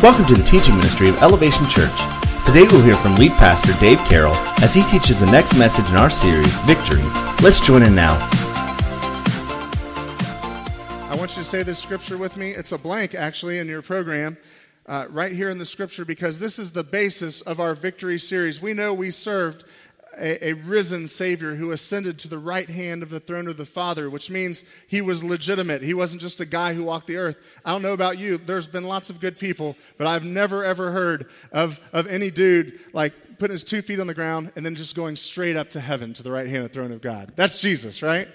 Welcome to the teaching ministry of Elevation Church. Today we'll hear from lead pastor Dave Carroll as he teaches the next message in our series, Victory. Let's join in now. I want you to say this scripture with me. It's a blank, actually, in your program, uh, right here in the scripture, because this is the basis of our victory series. We know we served a, a, risen Savior who ascended to the right hand of the throne of the Father, which means he was legitimate. He wasn't just a guy who walked the earth. I don't know about you, there's been lots of good people, but I've never ever heard of, of any dude like putting his two feet on the ground and then just going straight up to heaven to the right hand of the throne of God. That's Jesus, right?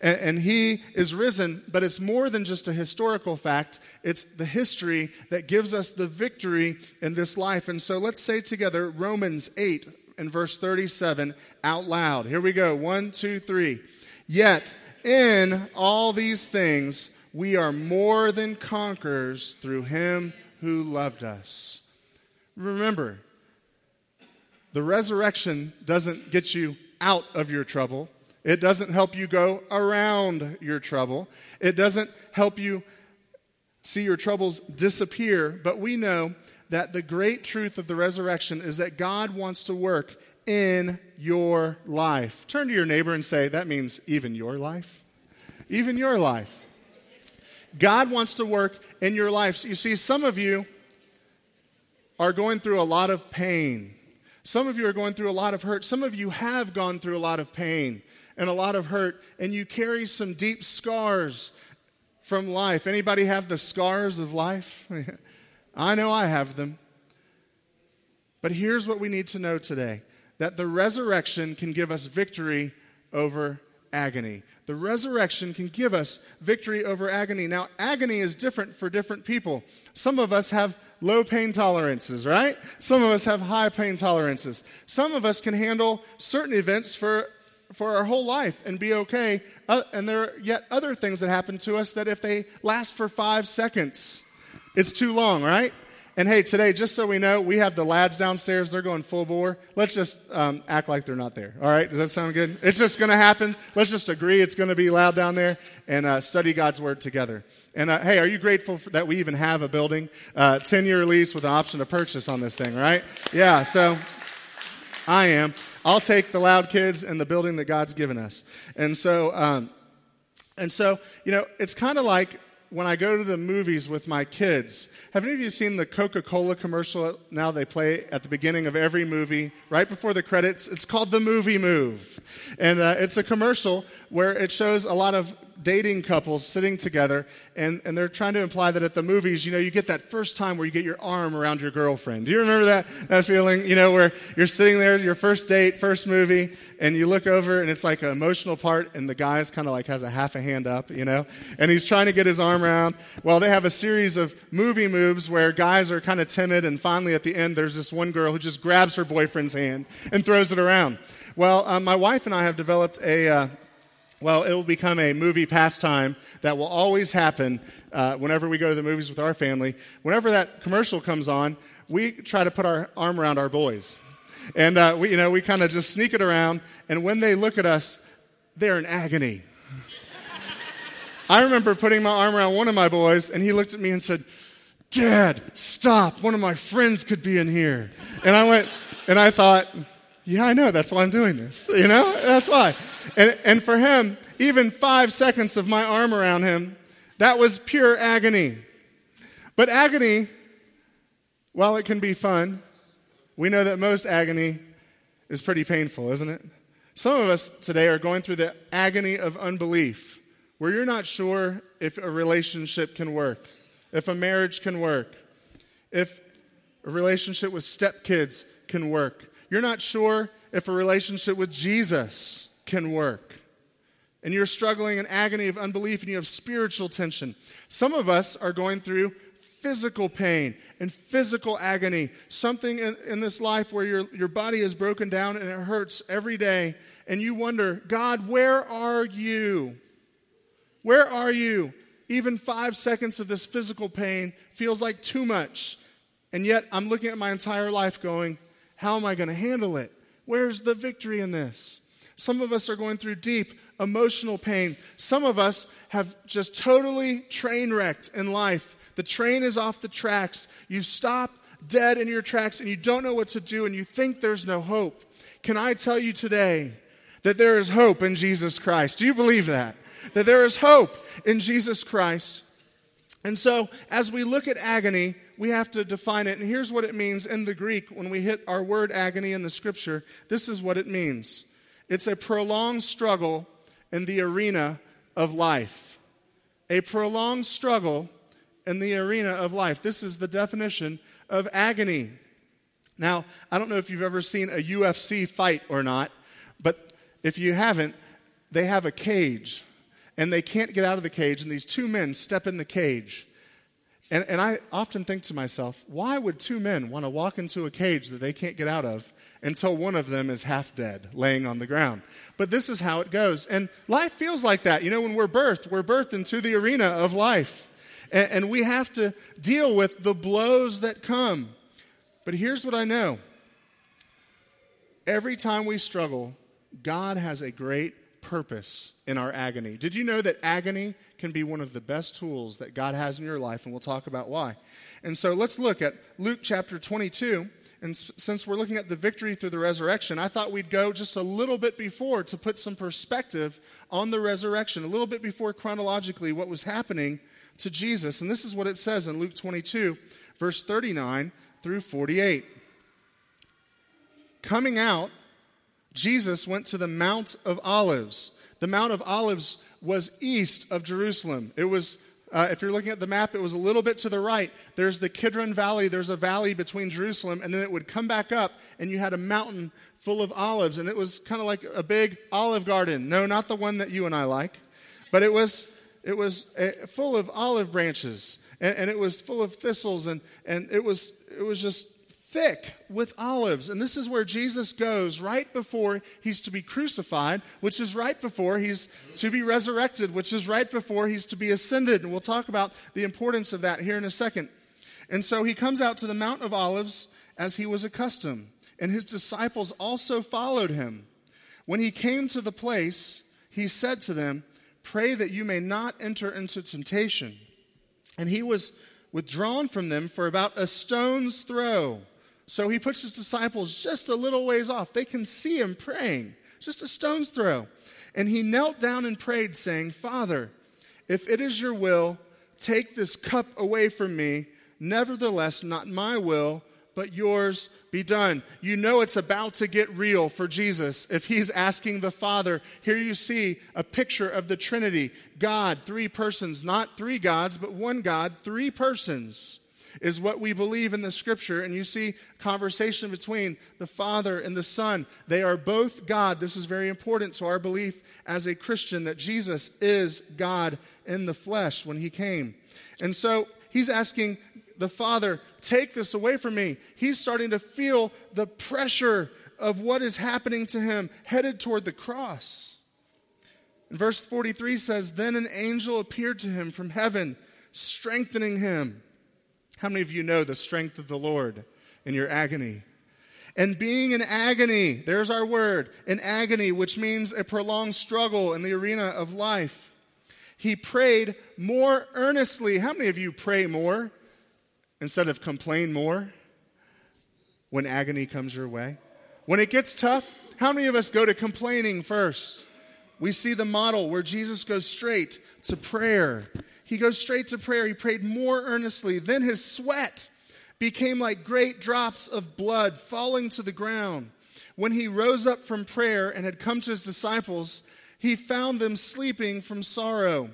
And, and he is risen, but it's more than just a historical fact, it's the history that gives us the victory in this life. And so let's say together Romans 8 in verse 37 out loud. Here we go. One, two, three. Yet in all these things we are more than conquerors through him who loved us. Remember, the resurrection doesn't get you out of your trouble. It doesn't help you go around your trouble. It doesn't help you see your troubles disappear. But we know that the great truth of the resurrection is that God wants to work in your life. Turn to your neighbor and say, That means even your life. Even your life. God wants to work in your life. You see, some of you are going through a lot of pain. Some of you are going through a lot of hurt. Some of you have gone through a lot of pain and a lot of hurt, and you carry some deep scars from life. Anybody have the scars of life? I know I have them. But here's what we need to know today that the resurrection can give us victory over agony. The resurrection can give us victory over agony. Now, agony is different for different people. Some of us have low pain tolerances, right? Some of us have high pain tolerances. Some of us can handle certain events for for our whole life and be okay. Uh, and there are yet other things that happen to us that if they last for five seconds, it's too long, right? And hey, today, just so we know, we have the lads downstairs. They're going full bore. Let's just um, act like they're not there. All right? Does that sound good? It's just going to happen. Let's just agree it's going to be loud down there and uh, study God's word together. And uh, hey, are you grateful that we even have a building? 10 uh, year lease with an option to purchase on this thing, right? Yeah, so I am. I'll take the loud kids and the building that God's given us. And so, um, and so, you know, it's kind of like when I go to the movies with my kids, have any of you seen the Coca Cola commercial now they play at the beginning of every movie, right before the credits? It's called The Movie Move. And uh, it's a commercial where it shows a lot of dating couples sitting together, and, and they're trying to imply that at the movies, you know, you get that first time where you get your arm around your girlfriend. Do you remember that, that feeling? You know, where you're sitting there, your first date, first movie, and you look over, and it's like an emotional part, and the guy's kind of like has a half a hand up, you know, and he's trying to get his arm around. Well, they have a series of movie moves where guys are kind of timid, and finally at the end, there's this one girl who just grabs her boyfriend's hand and throws it around. Well, um, my wife and I have developed a, uh, well, it will become a movie pastime that will always happen uh, whenever we go to the movies with our family. Whenever that commercial comes on, we try to put our arm around our boys. And uh, we, you know, we kind of just sneak it around, and when they look at us, they're in agony. I remember putting my arm around one of my boys, and he looked at me and said, Dad, stop. One of my friends could be in here. And I went, and I thought, yeah, I know. That's why I'm doing this. You know, that's why. And, and for him, even five seconds of my arm around him, that was pure agony. But agony, while it can be fun, we know that most agony is pretty painful, isn't it? Some of us today are going through the agony of unbelief, where you're not sure if a relationship can work, if a marriage can work, if a relationship with stepkids can work. You're not sure if a relationship with Jesus can work. And you're struggling in agony of unbelief and you have spiritual tension. Some of us are going through physical pain and physical agony, something in, in, this life where your, your body is broken down and it hurts every day. And you wonder, God, where are you? Where are you? Even five seconds of this physical pain feels like too much. And yet I'm looking at my entire life going, how am I going to handle it? Where's the victory in this? Some of us are going through deep emotional pain. Some of us have just totally train wrecked in life. The train is off the tracks. You stop dead in your tracks and you don't know what to do and you think there's no hope. Can I tell you today that there is hope in Jesus Christ? Do you believe that? That there is hope in Jesus Christ. And so, as we look at agony, we have to define it. And here's what it means in the Greek when we hit our word agony in the scripture. This is what it means it's a prolonged struggle in the arena of life. A prolonged struggle in the arena of life. This is the definition of agony. Now, I don't know if you've ever seen a UFC fight or not, but if you haven't, they have a cage and they can't get out of the cage, and these two men step in the cage. And, and I often think to myself, why would two men want to walk into a cage that they can't get out of until one of them is half dead, laying on the ground? But this is how it goes. And life feels like that. You know, when we're birthed, we're birthed into the arena of life. And, and we have to deal with the blows that come. But here's what I know every time we struggle, God has a great purpose in our agony. Did you know that agony can be one of the best tools that God has in your life? And we'll talk about why. And so let's look at Luke chapter 22. And since we're looking at the victory through the resurrection, I thought we'd go just a little bit before to put some perspective on the resurrection, a little bit before chronologically what was happening to Jesus. And this is what it says in Luke 22, verse 39 through 48. Coming out, Jesus went to the Mount of Olives. The Mount of Olives was east of Jerusalem. It was, uh, if you're looking at the map, it was a little bit to the right. There's the Kidron Valley. There's a valley between Jerusalem, and then it would come back up, and you had a mountain full of olives, and it was kind of like a big olive garden. No, not the one that you and I like, but it was it was uh, full of olive branches, and, and it was full of thistles, and and it was it was just thick with olives. And this is where Jesus goes right before he's to be crucified, which is right before he's to be resurrected, which is right before he's to be ascended. And we'll talk about the importance of that here in a second. And so he comes out to the Mount of Olives as he was accustomed, and his disciples also followed him. When he came to the place, he said to them, Pray that you may not enter into temptation. And he was withdrawn from them for about a stone's throw. So he puts his disciples just a little ways off. They can see him praying, just a stone's throw. And he knelt down and prayed, saying, Father, if it is your will, take this cup away from me. Nevertheless, not my will, but yours be done. You know it's about to get real for Jesus if he's asking the Father. Here you see a picture of the Trinity God, three persons, not three gods, but one God, three persons is what we believe in the scripture. And you see conversation between the Father and the Son. They are both God. This is very important to our belief as a Christian that Jesus is God in the flesh when he came. And so he's asking the Father, take this away from me. He's starting to feel the pressure of what is happening to him headed toward the cross. And verse 43 says, Then an angel appeared to him from heaven, strengthening him. How many of you know the strength of the Lord in your agony? And being in agony, there's our word, in agony, which means a prolonged struggle in the arena of life. He prayed more earnestly. How many of you pray more? instead of complain more when agony comes your way? When it gets tough, how many of us go to complaining first? We see the model where Jesus goes straight to prayer. He goes straight to prayer. He prayed more earnestly. Then his sweat became like great drops of blood falling to the ground. When he rose up from prayer and had come to his disciples, he found them sleeping from sorrow.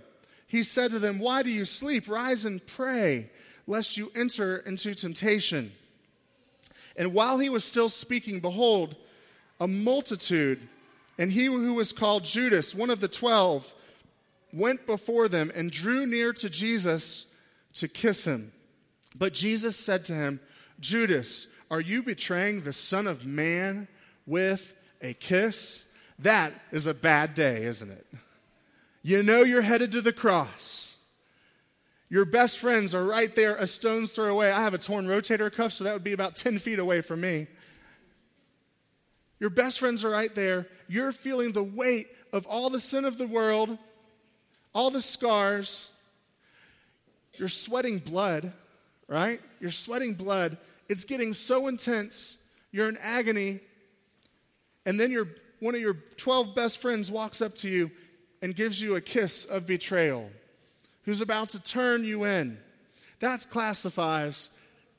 He said to them, Why do you sleep? Rise and pray lest you enter into temptation. And while he was still speaking, behold, a multitude, and he who was called Judas, one of the twelve, went before them and drew near to Jesus to kiss him. But Jesus said to him, Judas, are you betraying the Son of Man with a kiss? That is a bad day, isn't it? You know you're headed to the cross. Your best friends are right there, a stone's throw away. I have a torn rotator cuff, so that would be about 10 feet away from me. Your best friends are right there. You're feeling the weight of all the sin of the world, all the scars. You're sweating blood, right? You're sweating blood. It's getting so intense. You're in agony. And then your, one of your 12 best friends walks up to you and gives you a kiss of betrayal, who's about to turn you in. That classifies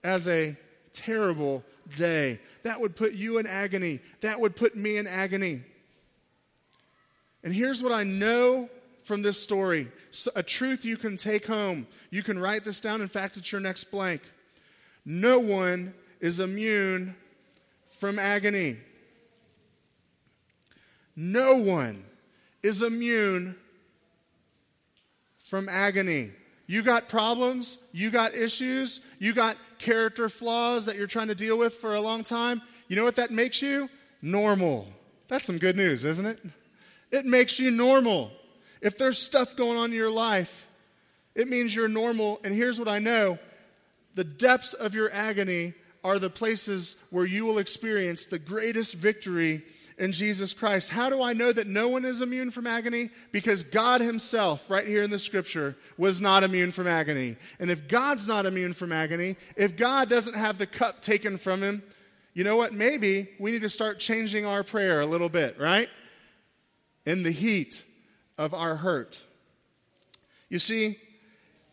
as a terrible day. That would put you in agony. That would put me in agony. And here's what I know from this story a truth you can take home. You can write this down. In fact, it's your next blank. No one is immune from agony. No one is immune from agony. You got problems, you got issues, you got character flaws that you're trying to deal with for a long time. You know what that makes you? Normal. That's some good news, isn't it? It makes you normal. If there's stuff going on in your life, it means you're normal. And here's what I know the depths of your agony are the places where you will experience the greatest victory in Jesus Christ. How do I know that no one is immune from agony? Because God Himself, right here in the scripture, was not immune from agony. And if God's not immune from agony, if God doesn't have the cup taken from Him, you know what? Maybe we need to start changing our prayer a little bit, right? In the heat of our hurt. You see,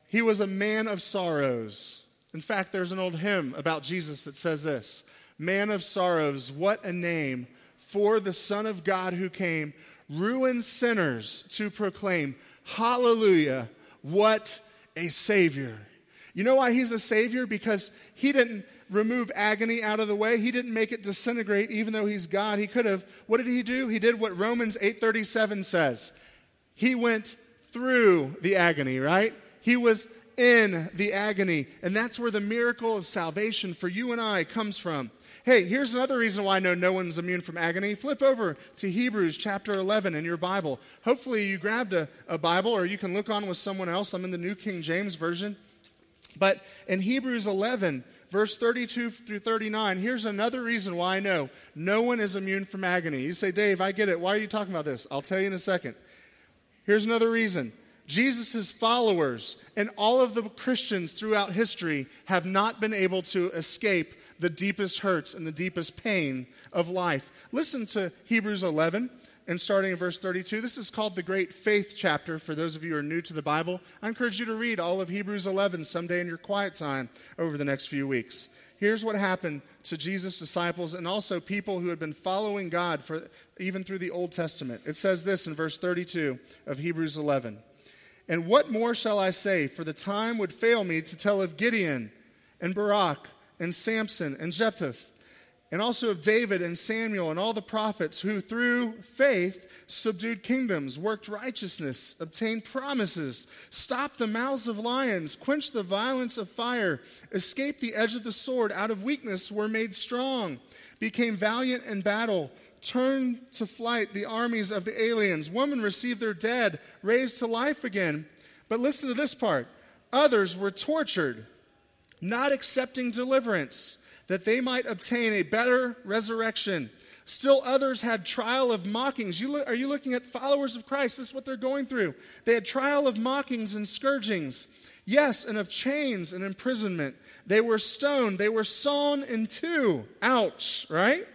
He was a man of sorrows. In fact, there's an old hymn about Jesus that says this Man of sorrows, what a name for the Son of God who came, ruined sinners to proclaim, Hallelujah, what a Savior. You know why he's a Savior? Because he didn't remove agony out of the way. He didn't make it disintegrate even though he's God. He could have. What did he do? He did what Romans 8:37 says. He went through the agony, right? He was in the agony. And that's where the miracle of salvation for you and I comes from. Hey, here's another reason why I know no one's immune from agony. Flip over to Hebrews chapter 11 in your Bible. Hopefully, you grabbed a, a Bible or you can look on with someone else. I'm in the New King James Version. But in Hebrews 11, verse 32 through 39, here's another reason why I know no one is immune from agony. You say, Dave, I get it. Why are you talking about this? I'll tell you in a second. Here's another reason. Jesus' followers and all of the Christians throughout history have not been able to escape the deepest hurts and the deepest pain of life. Listen to Hebrews 11 and starting in verse 32. This is called the Great Faith chapter for those of you who are new to the Bible. I encourage you to read all of Hebrews 11 someday in your quiet time over the next few weeks. Here's what happened to Jesus' disciples and also people who had been following God for even through the Old Testament. It says this in verse 32 of Hebrews 11. And what more shall I say? For the time would fail me to tell of Gideon and Barak and Samson and Jephthah, and also of David and Samuel and all the prophets who through faith subdued kingdoms, worked righteousness, obtained promises, stopped the mouths of lions, quenched the violence of fire, escaped the edge of the sword, out of weakness were made strong, became valiant in battle, turned to flight the armies of the aliens. Women received their dead, raised to life again. But listen to this part others were tortured not accepting deliverance, that they might obtain a better resurrection. Still others had trial of mockings. You are you looking at followers of Christ? This is what they're going through. They had trial of mockings and scourgings. Yes, and of chains and imprisonment. They were stoned. They were sawn in two. Ouch, right?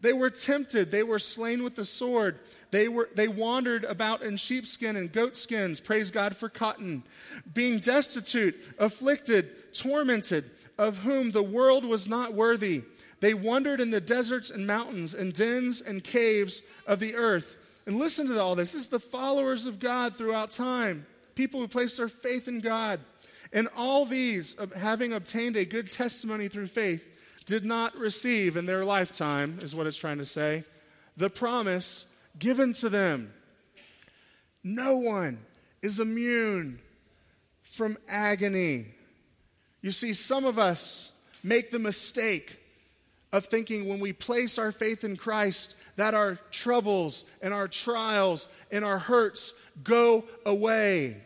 They were tempted. They were slain with the sword. They, were, they wandered about in sheepskin and goatskins. Praise God for cotton. Being destitute, afflicted, tormented, of whom the world was not worthy. They wandered in the deserts and mountains and dens and caves of the earth. And listen to all this. This is the followers of God throughout time, people who place their faith in God. And all these, having obtained a good testimony through faith, did not receive in their lifetime, is what it's trying to say, the promise given to them. No one is immune from agony. You see, some of us make the mistake of thinking when we place our faith in Christ that our troubles and our trials and our hurts go away.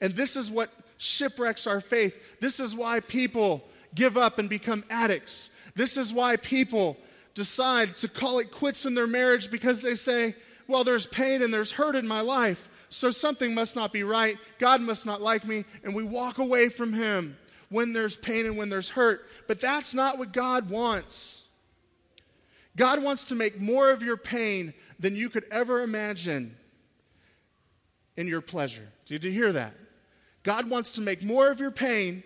And this is what shipwrecks our faith. This is why people give up and become addicts. This is why people decide to call it quits in their marriage because they say, well, there's pain and there's hurt in my life. So something must not be right. God must not like me. And we walk away from Him when there's pain and when there's hurt. But that's not what God wants. God wants to make more of your pain than you could ever imagine in your pleasure. Did you hear that? God wants to make more of your pain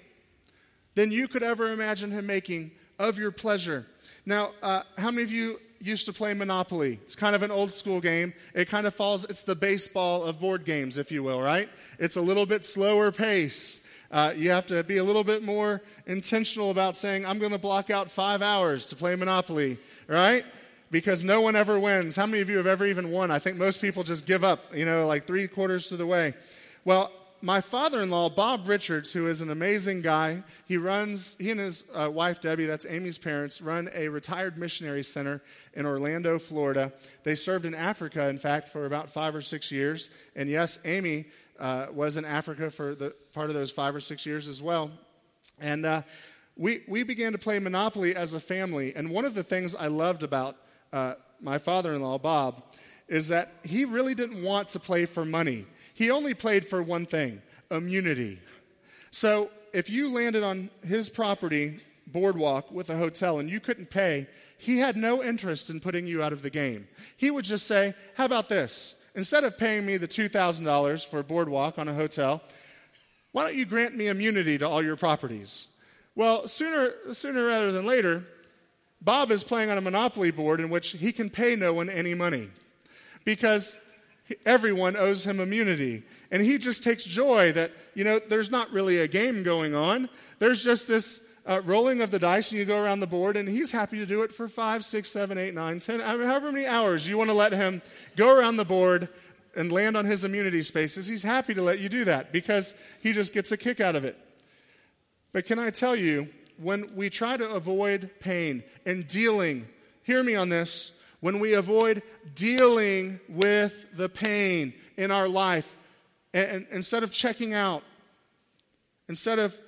than you could ever imagine Him making of your pleasure. Now, uh, how many of you used to play Monopoly? It's kind of an old school game. It kind of falls, it's the baseball of board games, if you will, right? It's a little bit slower pace. Uh, you have to be a little bit more intentional about saying, I'm going to block out five hours to play Monopoly, right? Because no one ever wins. How many of you have ever even won? I think most people just give up, you know, like three quarters to the way. Well, my father in law, Bob Richards, who is an amazing guy, he runs, he and his uh, wife, Debbie, that's Amy's parents, run a retired missionary center in Orlando, Florida. They served in Africa, in fact, for about five or six years. And yes, Amy uh, was in Africa for the part of those five or six years as well. And uh, we, we began to play Monopoly as a family. And one of the things I loved about uh, my father in law, Bob, is that he really didn't want to play for money. He only played for one thing immunity. So if you landed on his property, boardwalk, with a hotel and you couldn't pay, he had no interest in putting you out of the game. He would just say, How about this? Instead of paying me the $2,000 for boardwalk on a hotel, why don't you grant me immunity to all your properties? Well, sooner, sooner rather than later, Bob is playing on a monopoly board in which he can pay no one any money because everyone owes him immunity. And he just takes joy that, you know, there's not really a game going on. There's just this uh, rolling of the dice, and you go around the board, and he's happy to do it for five, six, seven, eight, nine, ten, I mean, however many hours you want to let him go around the board and land on his immunity spaces. He's happy to let you do that because he just gets a kick out of it. But can I tell you, when we try to avoid pain and dealing, hear me on this, when we avoid dealing with the pain in our life, and, instead of checking out, instead of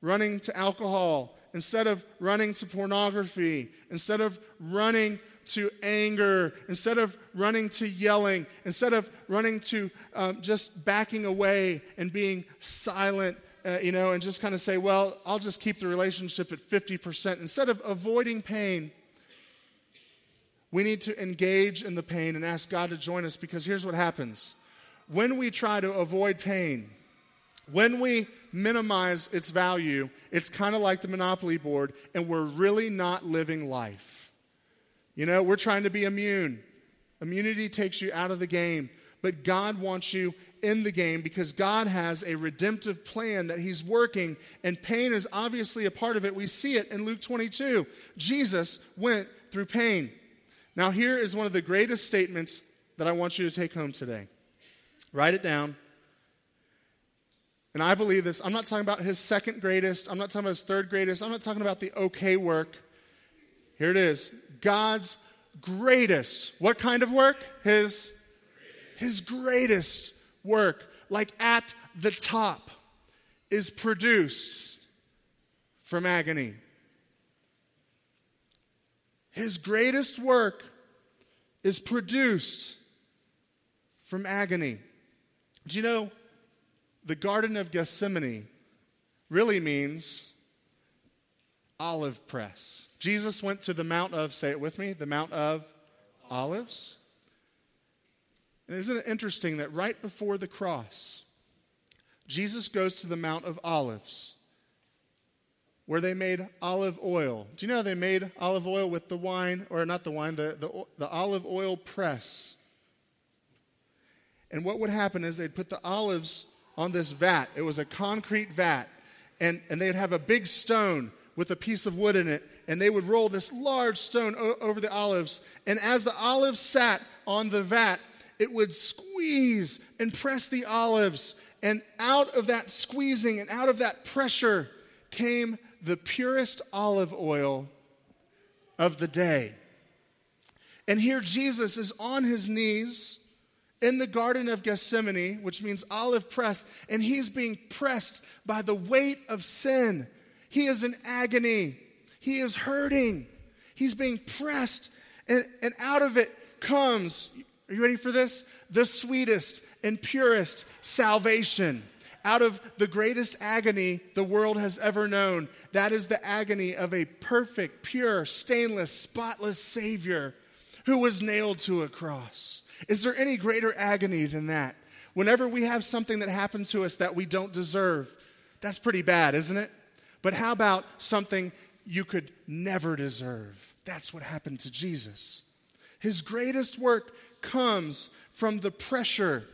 running to alcohol, instead of running to pornography, instead of running to anger, instead of running to yelling, instead of running to um, just backing away and being silent, uh, you know, and just kind of say, well, I'll just keep the relationship at 50%. Instead of avoiding pain, we need to engage in the pain and ask God to join us because here's what happens. When we try to avoid pain, when we minimize its value, it's kind of like the Monopoly board, and we're really not living life. You know, we're trying to be immune. Immunity takes you out of the game, but God wants you in the game because God has a redemptive plan that He's working, and pain is obviously a part of it. We see it in Luke 22. Jesus went through pain. Now, here is one of the greatest statements that I want you to take home today. Write it down. And I believe this. I'm not talking about his second greatest. I'm not talking about his third greatest. I'm not talking about the okay work. Here it is God's greatest. What kind of work? His, his greatest work, like at the top, is produced from agony. His greatest work is produced from agony. Do you know the Garden of Gethsemane really means olive press? Jesus went to the Mount of, say it with me, the Mount of Olives. And isn't it interesting that right before the cross, Jesus goes to the Mount of Olives where they made olive oil. Do you know how they made olive oil with the wine, or not the wine, the, the, the olive oil press? And what would happen is they'd put the olives on this vat. It was a concrete vat. And, and they'd have a big stone with a piece of wood in it. And they would roll this large stone o- over the olives. And as the olives sat on the vat, it would squeeze and press the olives. And out of that squeezing and out of that pressure came the purest olive oil of the day. And here Jesus is on his knees in the Garden of Gethsemane, which means olive press, and he's being pressed by the weight of sin. He is in agony, he is hurting, he's being pressed, and, and out of it comes Are you ready for this? The sweetest and purest salvation. Out of the greatest agony the world has ever known, that is the agony of a perfect, pure, stainless, spotless Savior who was nailed to a cross. Is there any greater agony than that? Whenever we have something that happens to us that we don't deserve, that's pretty bad, isn't it? But how about something you could never deserve? That's what happened to Jesus. His greatest work comes from the pressure.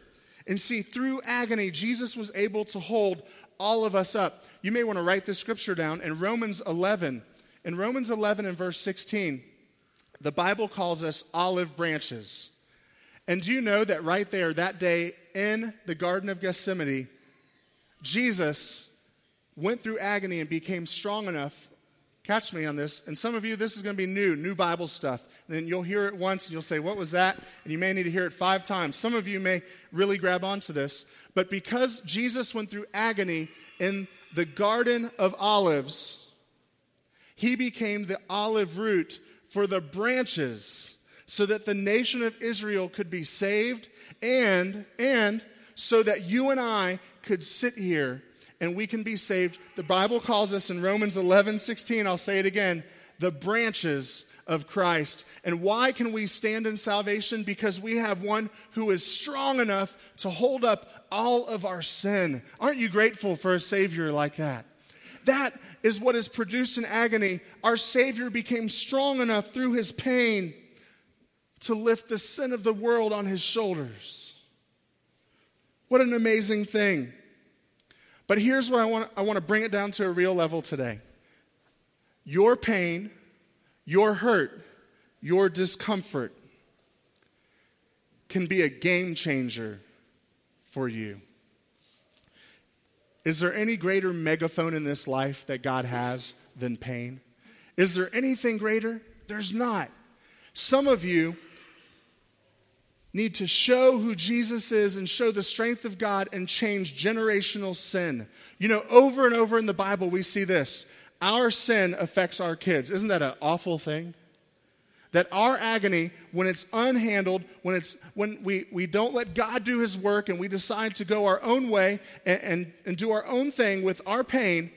And see, through agony, Jesus was able to hold all of us up. You may want to write this scripture down in Romans 11. In Romans 11 and verse 16, the Bible calls us olive branches. And do you know that right there, that day in the Garden of Gethsemane, Jesus went through agony and became strong enough. Catch me on this. And some of you, this is going to be new, new Bible stuff. And then you'll hear it once and you'll say, What was that? And you may need to hear it five times. Some of you may really grab onto this. But because Jesus went through agony in the Garden of Olives, he became the olive root for the branches so that the nation of Israel could be saved and and so that you and I could sit here and we can be saved. The Bible calls us in Romans 11 16, I'll say it again, the branches of Christ. And why can we stand in salvation? Because we have one who is strong enough to hold up all of our sin. Aren't you grateful for a Savior like that? That is what is produced in agony. Our Savior became strong enough through his pain to lift the sin of the world on his shoulders. What an amazing thing. But here's what I want, I want to bring it down to a real level today. Your pain, your hurt, your discomfort can be a game changer for you. Is there any greater megaphone in this life that God has than pain? Is there anything greater? There's not. Some of you need to show who Jesus is and show the strength of God and change generational sin. You know, over and over in the Bible, we see this. Our sin affects our kids. Isn't that an awful thing? That our agony, when it's unhandled, when, it's, when we, we don't let God do his work and we decide to go our own way and, and, and do our own thing with our pain,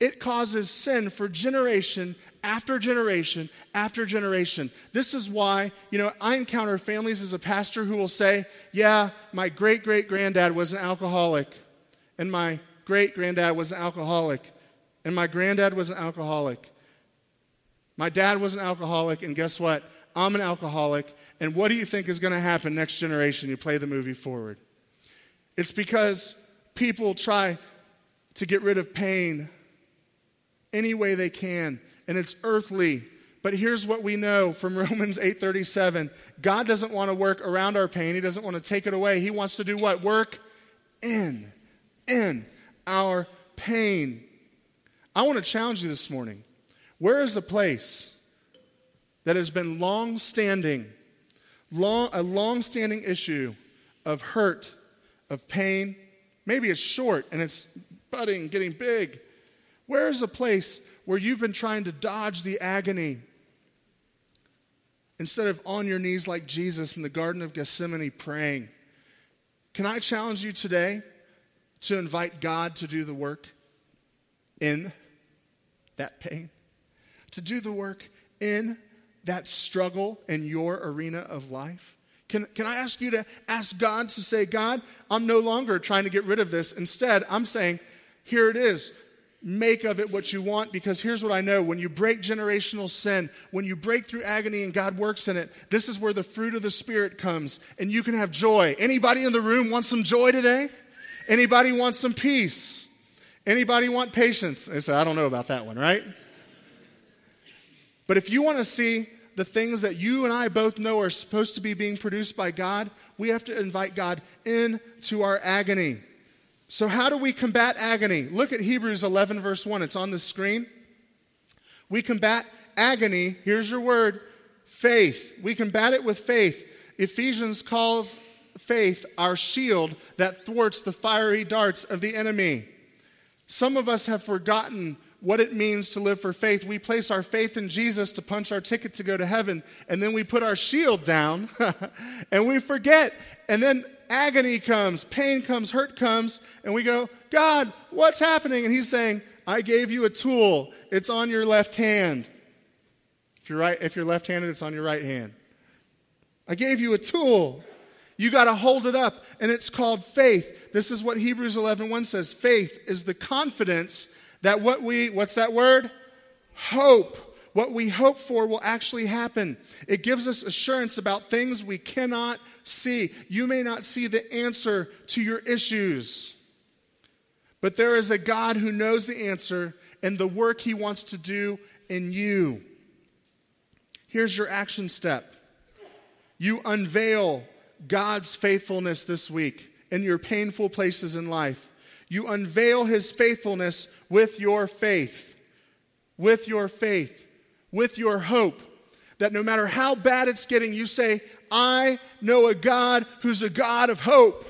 it causes sin for generation after generation after generation. This is why, you know, I encounter families as a pastor who will say, Yeah, my great great granddad was an alcoholic, and my great granddad was an alcoholic, and my granddad was an alcoholic. My dad was an alcoholic, and guess what? I'm an alcoholic. And what do you think is going to happen next generation? You play the movie forward. It's because people try to get rid of pain any way they can and it's earthly. But here's what we know from Romans 8:37. God doesn't want to work around our pain. He doesn't want to take it away. He wants to do what? Work in in our pain. I want to challenge you this morning. Where is a place that has been long standing, long, a long standing issue of hurt, of pain? Maybe it's short and it's budding, getting big. Where is a place where you've been trying to dodge the agony instead of on your knees like Jesus in the Garden of Gethsemane praying. Can I challenge you today to invite God to do the work in that pain? To do the work in that struggle in your arena of life? Can, can I ask you to ask God to say, God, I'm no longer trying to get rid of this. Instead, I'm saying, here it is make of it what you want because here's what I know when you break generational sin, when you break through agony and God works in it, this is where the fruit of the spirit comes and you can have joy. Anybody in the room want some joy today? Anybody want some peace? Anybody want patience? They say, I don't know about that one, right? But if you want to see the things that you and I both know are supposed to be being produced by God, we have to invite God into our agony. So, how do we combat agony? Look at Hebrews 11, verse 1. It's on the screen. We combat agony, here's your word, faith. We combat it with faith. Ephesians calls faith our shield that thwarts the fiery darts of the enemy. Some of us have forgotten what it means to live for faith. We place our faith in Jesus to punch our ticket to go to heaven, and then we put our shield down and we forget. And then agony comes, pain comes, hurt comes, and we go, God, what's happening? And He's saying, I gave you a tool. It's on your left hand. If you're, right, if you're left handed, it's on your right hand. I gave you a tool. You got to hold it up, and it's called faith. This is what Hebrews 11 1 says faith is the confidence that what we, what's that word? Hope. What we hope for will actually happen. It gives us assurance about things we cannot see. You may not see the answer to your issues, but there is a God who knows the answer and the work he wants to do in you. Here's your action step you unveil God's faithfulness this week in your painful places in life. You unveil his faithfulness with your faith, with your faith, with your hope. That no matter how bad it's getting, you say, I know a God who's a God of hope.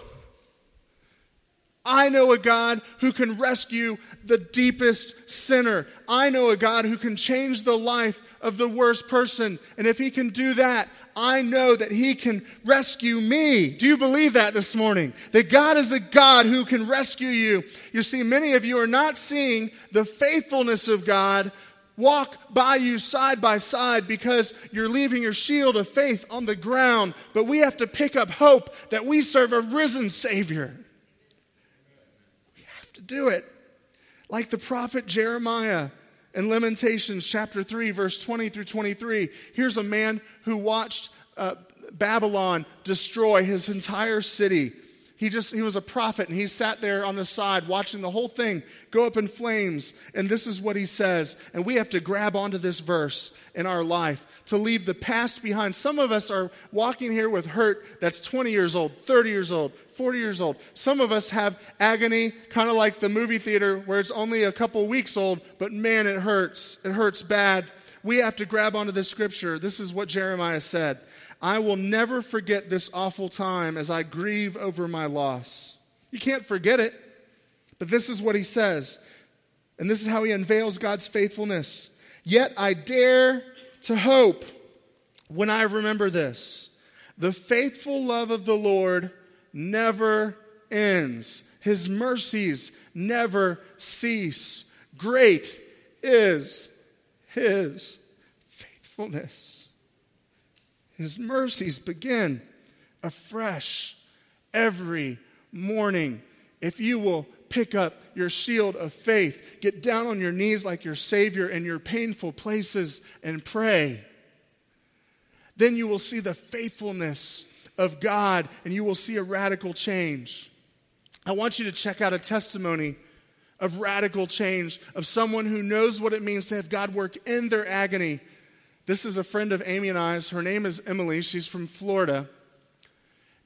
I know a God who can rescue the deepest sinner. I know a God who can change the life of the worst person. And if he can do that, I know that he can rescue me. Do you believe that this morning? That God is a God who can rescue you. You see, many of you are not seeing the faithfulness of God walk by you side by side because you're leaving your shield of faith on the ground. But we have to pick up hope that we serve a risen Savior We have to do it. Like the prophet Jeremiah in Lamentations chapter 3, verse 20 through 23. Here's a man who watched uh, Babylon destroy his entire city. He just he was a prophet and he sat there on the side watching the whole thing go up in flames. And this is what he says. And we have to grab onto this verse in our life to leave the past behind. Some of us are walking here with hurt that's 20 years old, 30 years old, 40 years old. Some of us have agony, kind of like the movie theater where it's only a couple weeks old, but man, it hurts. It hurts bad. We have to grab onto this scripture. This is what Jeremiah said I will never forget this awful time as I grieve over my loss. You can't forget it, but this is what he says. And this is how he unveils God's faithfulness. Yet I dare to hope when I remember this. The faithful love of the Lord never ends, His mercies never cease. Great is His faithfulness. His mercies begin afresh every morning. If you will pick up your shield of faith, get down on your knees like your Savior in your painful places and pray, then you will see the faithfulness of God and you will see a radical change. I want you to check out a testimony of radical change of someone who knows what it means to have God work in their agony. This is a friend of Amy and I's. Her name is Emily. She's from Florida.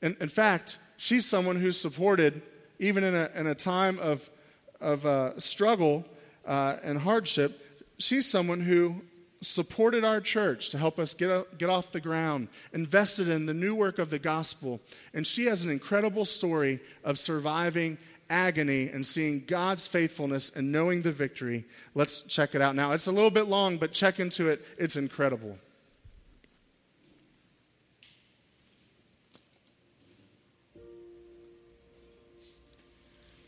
And in fact, she's someone who's supported, even in a, in a time of, of uh, struggle uh, and hardship, she's someone who supported our church to help us get, get off the ground, invested in the new work of the gospel. And she has an incredible story of surviving agony and seeing God's faithfulness and knowing the victory. Let's check it out now. It's a little bit long, but check into it. It's incredible.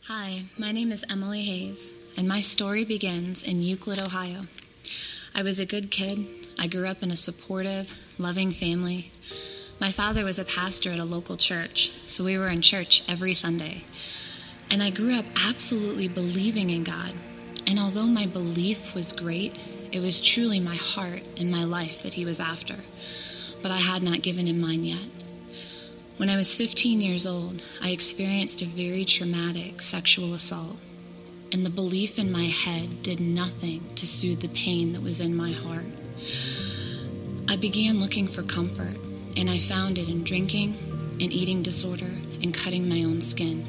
Hi, my name is Emily Hayes, and my story begins in Euclid, Ohio. I was a good kid. I grew up in a supportive, loving family. My father was a pastor at a local church, so we were in church every Sunday. And I grew up absolutely believing in God. And although my belief was great, it was truly my heart and my life that He was after. But I had not given Him mine yet. When I was 15 years old, I experienced a very traumatic sexual assault and the belief in my head did nothing to soothe the pain that was in my heart. I began looking for comfort, and I found it in drinking, in eating disorder, and cutting my own skin.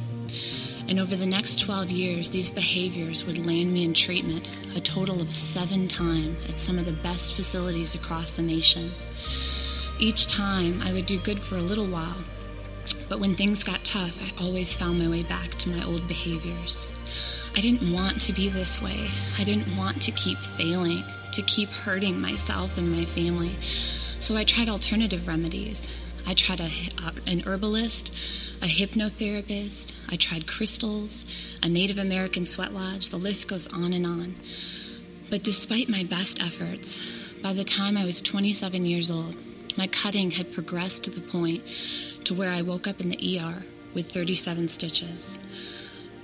And over the next 12 years, these behaviors would land me in treatment a total of seven times at some of the best facilities across the nation. Each time, I would do good for a little while, but when things got tough, I always found my way back to my old behaviors. I didn't want to be this way. I didn't want to keep failing, to keep hurting myself and my family. So I tried alternative remedies. I tried a, an herbalist, a hypnotherapist, I tried crystals, a Native American sweat lodge, the list goes on and on. But despite my best efforts, by the time I was 27 years old, my cutting had progressed to the point to where I woke up in the ER with 37 stitches.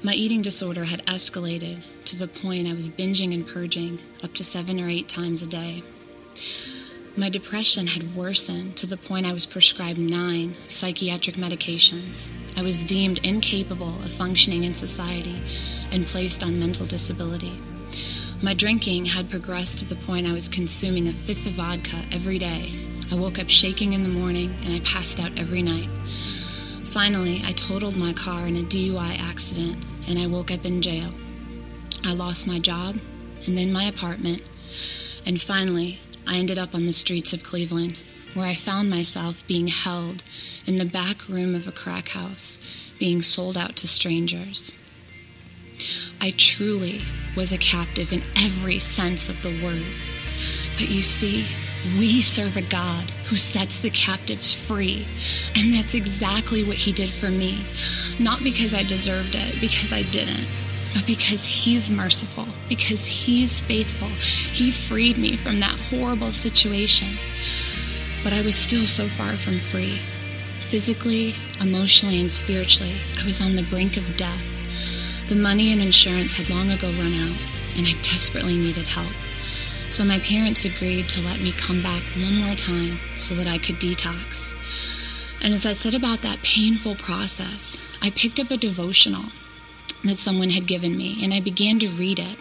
My eating disorder had escalated to the point I was binging and purging up to seven or eight times a day. My depression had worsened to the point I was prescribed nine psychiatric medications. I was deemed incapable of functioning in society and placed on mental disability. My drinking had progressed to the point I was consuming a fifth of vodka every day. I woke up shaking in the morning and I passed out every night. Finally, I totaled my car in a DUI accident and I woke up in jail. I lost my job and then my apartment. And finally, I ended up on the streets of Cleveland, where I found myself being held in the back room of a crack house, being sold out to strangers. I truly was a captive in every sense of the word. But you see, we serve a God who sets the captives free. And that's exactly what He did for me. Not because I deserved it, because I didn't but because He's merciful, because He's faithful. He freed me from that horrible situation. But I was still so far from free. Physically, emotionally, and spiritually, I was on the brink of death. The money and insurance had long ago run out, and I desperately needed help. So my parents agreed to let me come back one more time so that I could detox. And as I said about that painful process, I picked up a devotional that someone had given me, and I began to read it.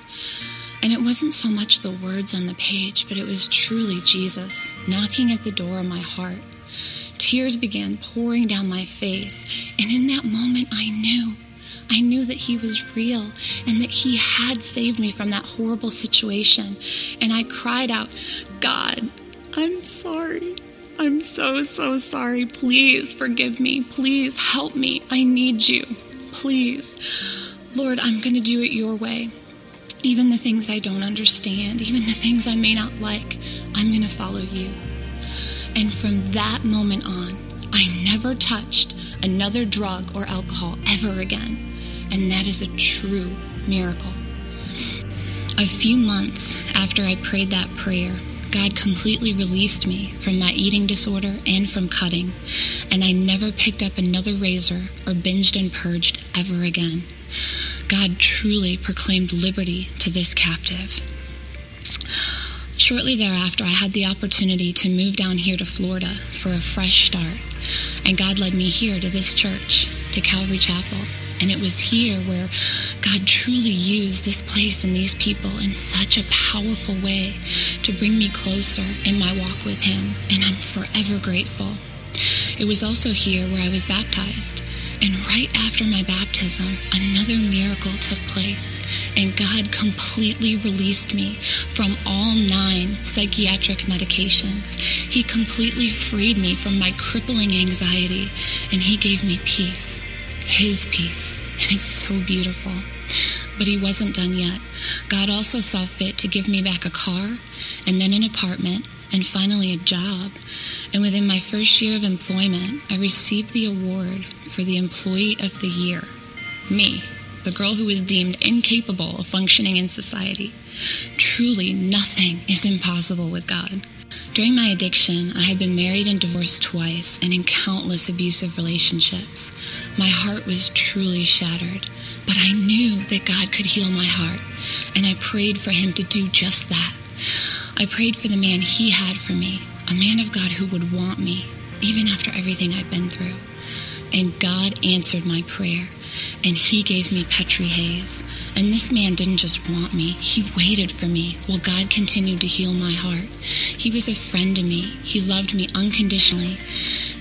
And it wasn't so much the words on the page, but it was truly Jesus knocking at the door of my heart. Tears began pouring down my face, and in that moment I knew. I knew that He was real and that He had saved me from that horrible situation. And I cried out, God, I'm sorry. I'm so, so sorry. Please forgive me. Please help me. I need you. Please. Lord, I'm going to do it your way. Even the things I don't understand, even the things I may not like, I'm going to follow you. And from that moment on, I never touched another drug or alcohol ever again. And that is a true miracle. A few months after I prayed that prayer, God completely released me from my eating disorder and from cutting, and I never picked up another razor or binged and purged ever again. God truly proclaimed liberty to this captive. Shortly thereafter, I had the opportunity to move down here to Florida for a fresh start. And God led me here to this church, to Calvary Chapel. And it was here where God truly used this place and these people in such a powerful way to bring me closer in my walk with Him. And I'm forever grateful. It was also here where I was baptized. And right after my baptism, another miracle took place, and God completely released me from all nine psychiatric medications. He completely freed me from my crippling anxiety, and He gave me peace, His peace. And it's so beautiful. But He wasn't done yet. God also saw fit to give me back a car, and then an apartment, and finally a job. And within my first year of employment, I received the award for the Employee of the Year. Me, the girl who was deemed incapable of functioning in society. Truly, nothing is impossible with God. During my addiction, I had been married and divorced twice and in countless abusive relationships. My heart was truly shattered, but I knew that God could heal my heart, and I prayed for Him to do just that. I prayed for the man He had for me, a man of God who would want me, even after everything I'd been through. And God answered my prayer, and He gave me Petri Hayes. And this man didn't just want me, he waited for me while God continued to heal my heart. He was a friend to me, he loved me unconditionally,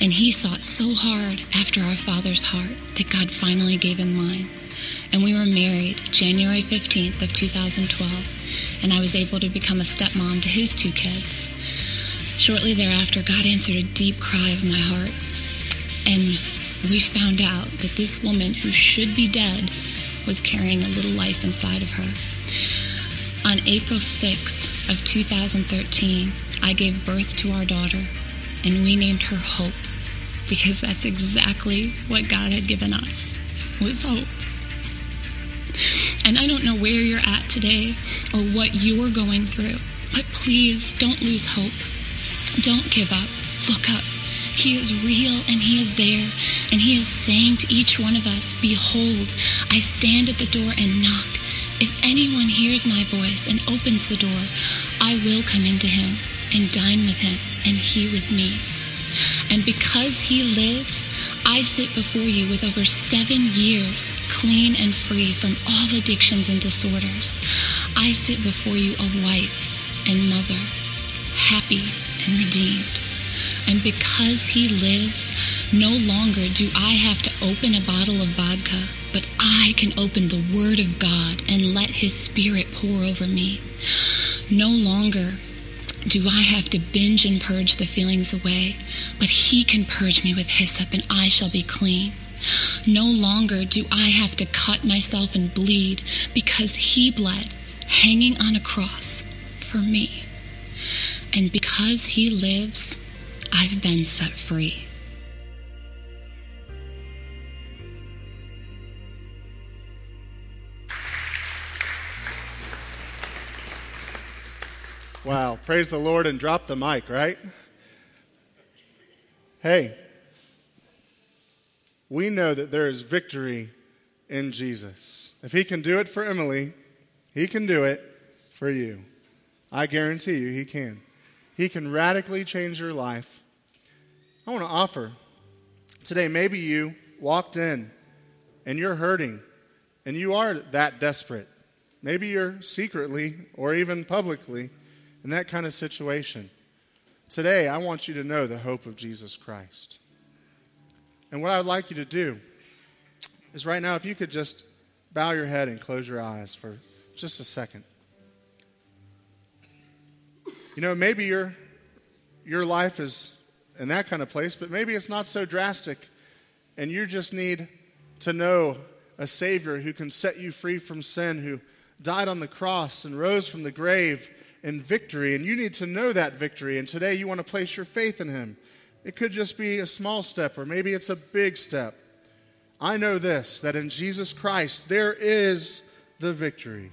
and he sought so hard after our Father's heart that God finally gave him mine. And we were married January 15th of 2012, and I was able to become a stepmom to his two kids. Shortly thereafter, God answered a deep cry of my heart, and we found out that this woman who should be dead was carrying a little life inside of her. On April 6th of 2013, I gave birth to our daughter, and we named her Hope because that's exactly what God had given us was hope. And I don't know where you're at today or what you're going through, but please don't lose hope. Don't give up. Look up. He is real and He is there. And He is saying to each one of us, Behold, I stand at the door and knock. If anyone hears my voice and opens the door, I will come into him and dine with him and he with me. And because he lives, I sit before you with over seven years clean and free from all addictions and disorders. I sit before you a wife and mother, happy and redeemed. And because he lives, no longer do I have to open a bottle of vodka, but I can open the Word of God and let His Spirit pour over me. No longer do I have to binge and purge the feelings away, but He can purge me with hyssop and I shall be clean. No longer do I have to cut myself and bleed because He bled, hanging on a cross for me. And because He lives, I've been set free. Wow, praise the Lord and drop the mic, right? Hey, we know that there is victory in Jesus. If He can do it for Emily, He can do it for you. I guarantee you, He can. He can radically change your life. I want to offer today, maybe you walked in and you're hurting and you are that desperate. Maybe you're secretly or even publicly in that kind of situation. Today, I want you to know the hope of Jesus Christ. And what I would like you to do is right now, if you could just bow your head and close your eyes for just a second. You know, maybe your, your life is in that kind of place, but maybe it's not so drastic, and you just need to know a Savior who can set you free from sin, who died on the cross and rose from the grave in victory, and you need to know that victory. And today you want to place your faith in Him. It could just be a small step, or maybe it's a big step. I know this that in Jesus Christ there is the victory.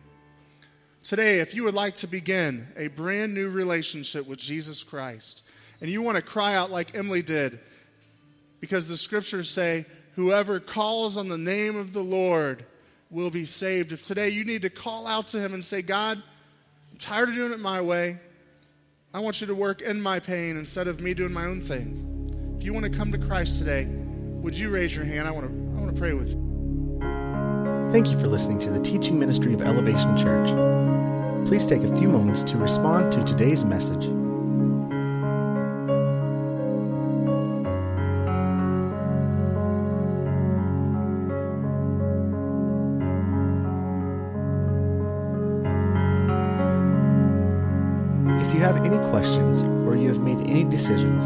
Today, if you would like to begin a brand new relationship with Jesus Christ, and you want to cry out like Emily did, because the scriptures say, Whoever calls on the name of the Lord will be saved. If today you need to call out to Him and say, God, I'm tired of doing it my way. I want you to work in my pain instead of me doing my own thing. If you want to come to Christ today, would you raise your hand? I want to, I want to pray with you. Thank you for listening to the teaching ministry of Elevation Church. Please take a few moments to respond to today's message. If you have any questions or you have made any decisions,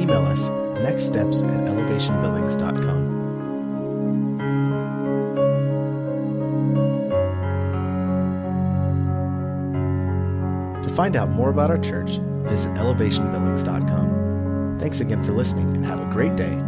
email us nextsteps at. Find out more about our church, visit elevationbuildings.com. Thanks again for listening and have a great day.